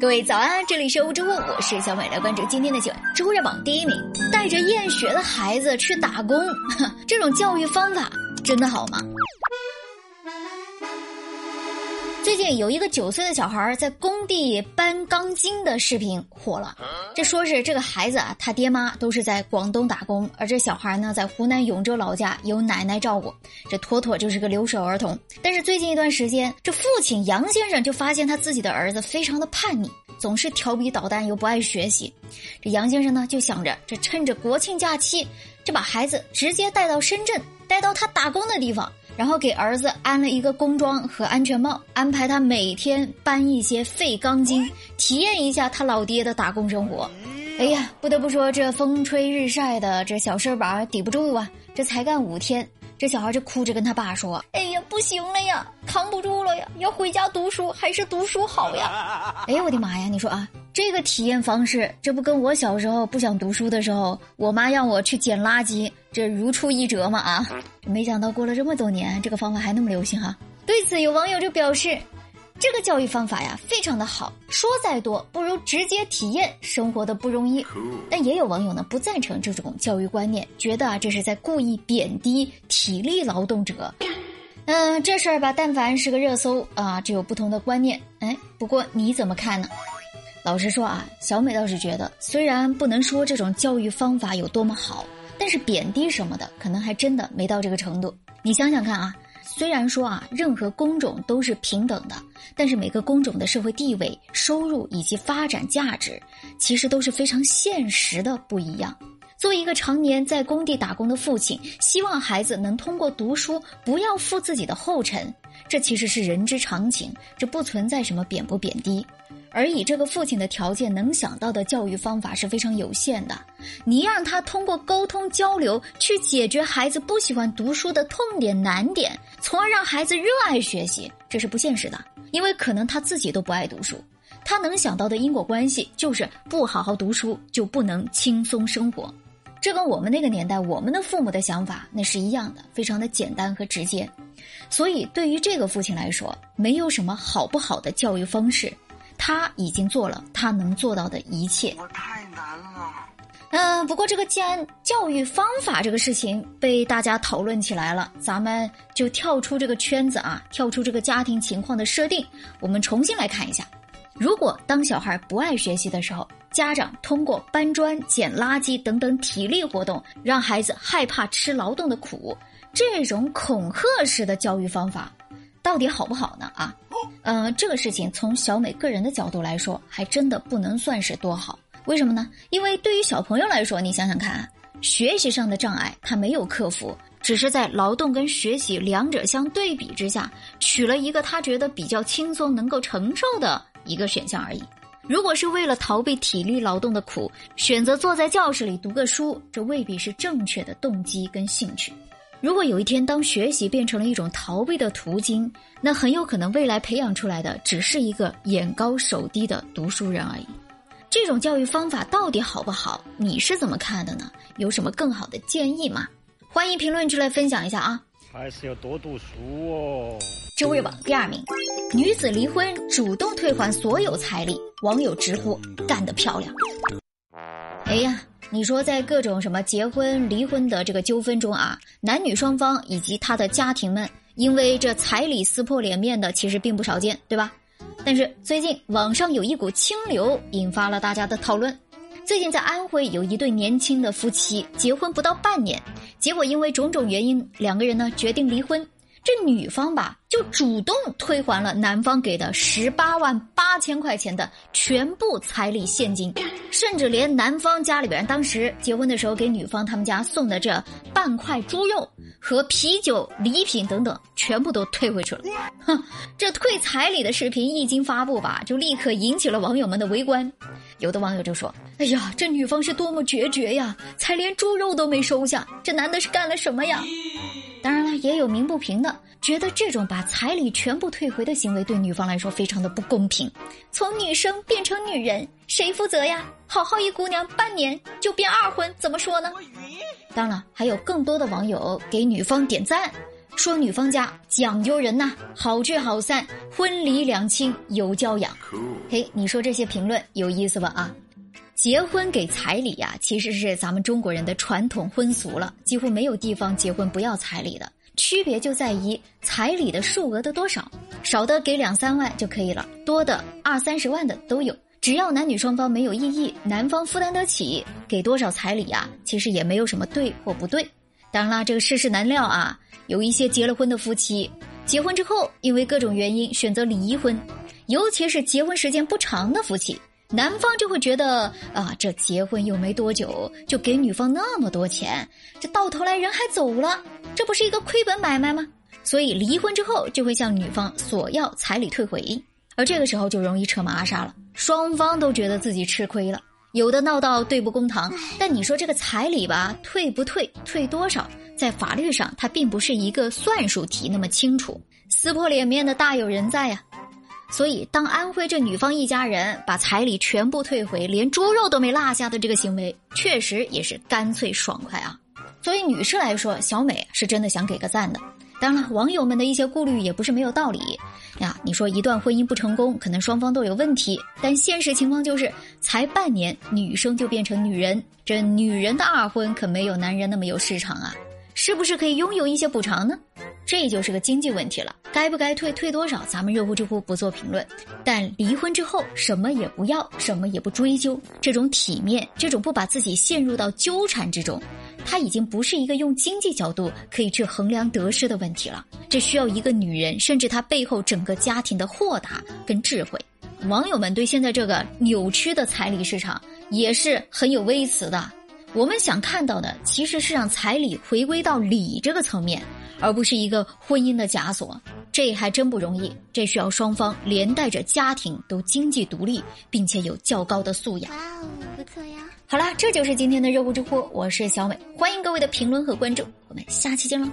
各位早安，这里是欧之物，我是小美，来关注今天的新闻。周热榜第一名，带着厌学的孩子去打工，这种教育方法真的好吗？最近有一个九岁的小孩在工地搬钢筋的视频火了。这说是这个孩子啊，他爹妈都是在广东打工，而这小孩呢在湖南永州老家由奶奶照顾，这妥妥就是个留守儿童。但是最近一段时间，这父亲杨先生就发现他自己的儿子非常的叛逆，总是调皮捣蛋又不爱学习。这杨先生呢就想着，这趁着国庆假期，就把孩子直接带到深圳，带到他打工的地方。然后给儿子安了一个工装和安全帽，安排他每天搬一些废钢筋，体验一下他老爹的打工生活。哎呀，不得不说，这风吹日晒的这小身板抵不住啊！这才干五天，这小孩就哭着跟他爸说：“哎呀，不行了呀，扛不住了呀，要回家读书，还是读书好呀！” 哎呀，我的妈呀！你说啊。这个体验方式，这不跟我小时候不想读书的时候，我妈让我去捡垃圾，这如出一辙吗？啊，没想到过了这么多年，这个方法还那么流行哈。对此，有网友就表示，这个教育方法呀，非常的好，说再多不如直接体验生活的不容易。但也有网友呢不赞成这种教育观念，觉得啊这是在故意贬低体力劳动者。嗯，这事儿吧，但凡是个热搜啊，就有不同的观念。哎，不过你怎么看呢？老实说啊，小美倒是觉得，虽然不能说这种教育方法有多么好，但是贬低什么的，可能还真的没到这个程度。你想想看啊，虽然说啊，任何工种都是平等的，但是每个工种的社会地位、收入以及发展价值，其实都是非常现实的不一样。作为一个常年在工地打工的父亲，希望孩子能通过读书不要负自己的后尘，这其实是人之常情，这不存在什么贬不贬低。而以这个父亲的条件，能想到的教育方法是非常有限的。你让他通过沟通交流去解决孩子不喜欢读书的痛点难点，从而让孩子热爱学习，这是不现实的。因为可能他自己都不爱读书，他能想到的因果关系就是不好好读书就不能轻松生活。这跟我们那个年代我们的父母的想法那是一样的，非常的简单和直接。所以对于这个父亲来说，没有什么好不好的教育方式。他已经做了他能做到的一切。我太难了。嗯，不过这个既然教育方法这个事情被大家讨论起来了，咱们就跳出这个圈子啊，跳出这个家庭情况的设定，我们重新来看一下：如果当小孩不爱学习的时候，家长通过搬砖、捡垃圾等等体力活动，让孩子害怕吃劳动的苦，这种恐吓式的教育方法。到底好不好呢？啊，嗯，这个事情从小美个人的角度来说，还真的不能算是多好。为什么呢？因为对于小朋友来说，你想想看，学习上的障碍他没有克服，只是在劳动跟学习两者相对比之下，取了一个他觉得比较轻松、能够承受的一个选项而已。如果是为了逃避体力劳动的苦，选择坐在教室里读个书，这未必是正确的动机跟兴趣。如果有一天，当学习变成了一种逃避的途径，那很有可能未来培养出来的只是一个眼高手低的读书人而已。这种教育方法到底好不好？你是怎么看的呢？有什么更好的建议吗？欢迎评论区来分享一下啊！还是要多读书哦。周日榜第二名，女子离婚主动退还所有彩礼，网友直呼干得漂亮。哎呀！你说，在各种什么结婚、离婚的这个纠纷中啊，男女双方以及他的家庭们，因为这彩礼撕破脸面的，其实并不少见，对吧？但是最近网上有一股清流，引发了大家的讨论。最近在安徽有一对年轻的夫妻结婚不到半年，结果因为种种原因，两个人呢决定离婚。这女方吧，就主动退还了男方给的十八万八千块钱的全部彩礼现金，甚至连男方家里边当时结婚的时候给女方他们家送的这半块猪肉和啤酒礼品等等，全部都退回去了。哼，这退彩礼的视频一经发布吧，就立刻引起了网友们的围观。有的网友就说：“哎呀，这女方是多么决绝呀，才连猪肉都没收下，这男的是干了什么呀？”也有鸣不平的，觉得这种把彩礼全部退回的行为对女方来说非常的不公平。从女生变成女人，谁负责呀？好好一姑娘，半年就变二婚，怎么说呢？当然了，还有更多的网友给女方点赞，说女方家讲究人呐，好聚好散，婚礼两清有教养。嘿，你说这些评论有意思吧？啊，结婚给彩礼呀，其实是咱们中国人的传统婚俗了，几乎没有地方结婚不要彩礼的。区别就在于彩礼的数额的多少，少的给两三万就可以了，多的二三十万的都有。只要男女双方没有异议，男方负担得起，给多少彩礼呀，其实也没有什么对或不对。当然啦，这个世事难料啊，有一些结了婚的夫妻，结婚之后因为各种原因选择离婚，尤其是结婚时间不长的夫妻，男方就会觉得啊，这结婚又没多久就给女方那么多钱，这到头来人还走了，这不是一个亏本买卖吗？所以离婚之后就会向女方索要彩礼退回。而这个时候就容易扯麻纱了，双方都觉得自己吃亏了，有的闹到对簿公堂。但你说这个彩礼吧，退不退，退多少，在法律上它并不是一个算术题那么清楚，撕破脸面的大有人在呀。所以，当安徽这女方一家人把彩礼全部退回，连猪肉都没落下的这个行为，确实也是干脆爽快啊。作为女士来说，小美是真的想给个赞的。当然了，网友们的一些顾虑也不是没有道理呀。你说一段婚姻不成功，可能双方都有问题，但现实情况就是才半年，女生就变成女人，这女人的二婚可没有男人那么有市场啊。是不是可以拥有一些补偿呢？这就是个经济问题了，该不该退，退多少，咱们热乎知乎不做评论。但离婚之后什么也不要，什么也不追究，这种体面，这种不把自己陷入到纠缠之中。它已经不是一个用经济角度可以去衡量得失的问题了，这需要一个女人，甚至她背后整个家庭的豁达跟智慧。网友们对现在这个扭曲的彩礼市场也是很有微词的。我们想看到的其实是让彩礼回归到礼这个层面，而不是一个婚姻的枷锁。这还真不容易，这需要双方连带着家庭都经济独立，并且有较高的素养。哇哦，不错呀！好啦，这就是今天的热乎知乎，我是小美，欢迎各位的评论和关注，我们下期见喽。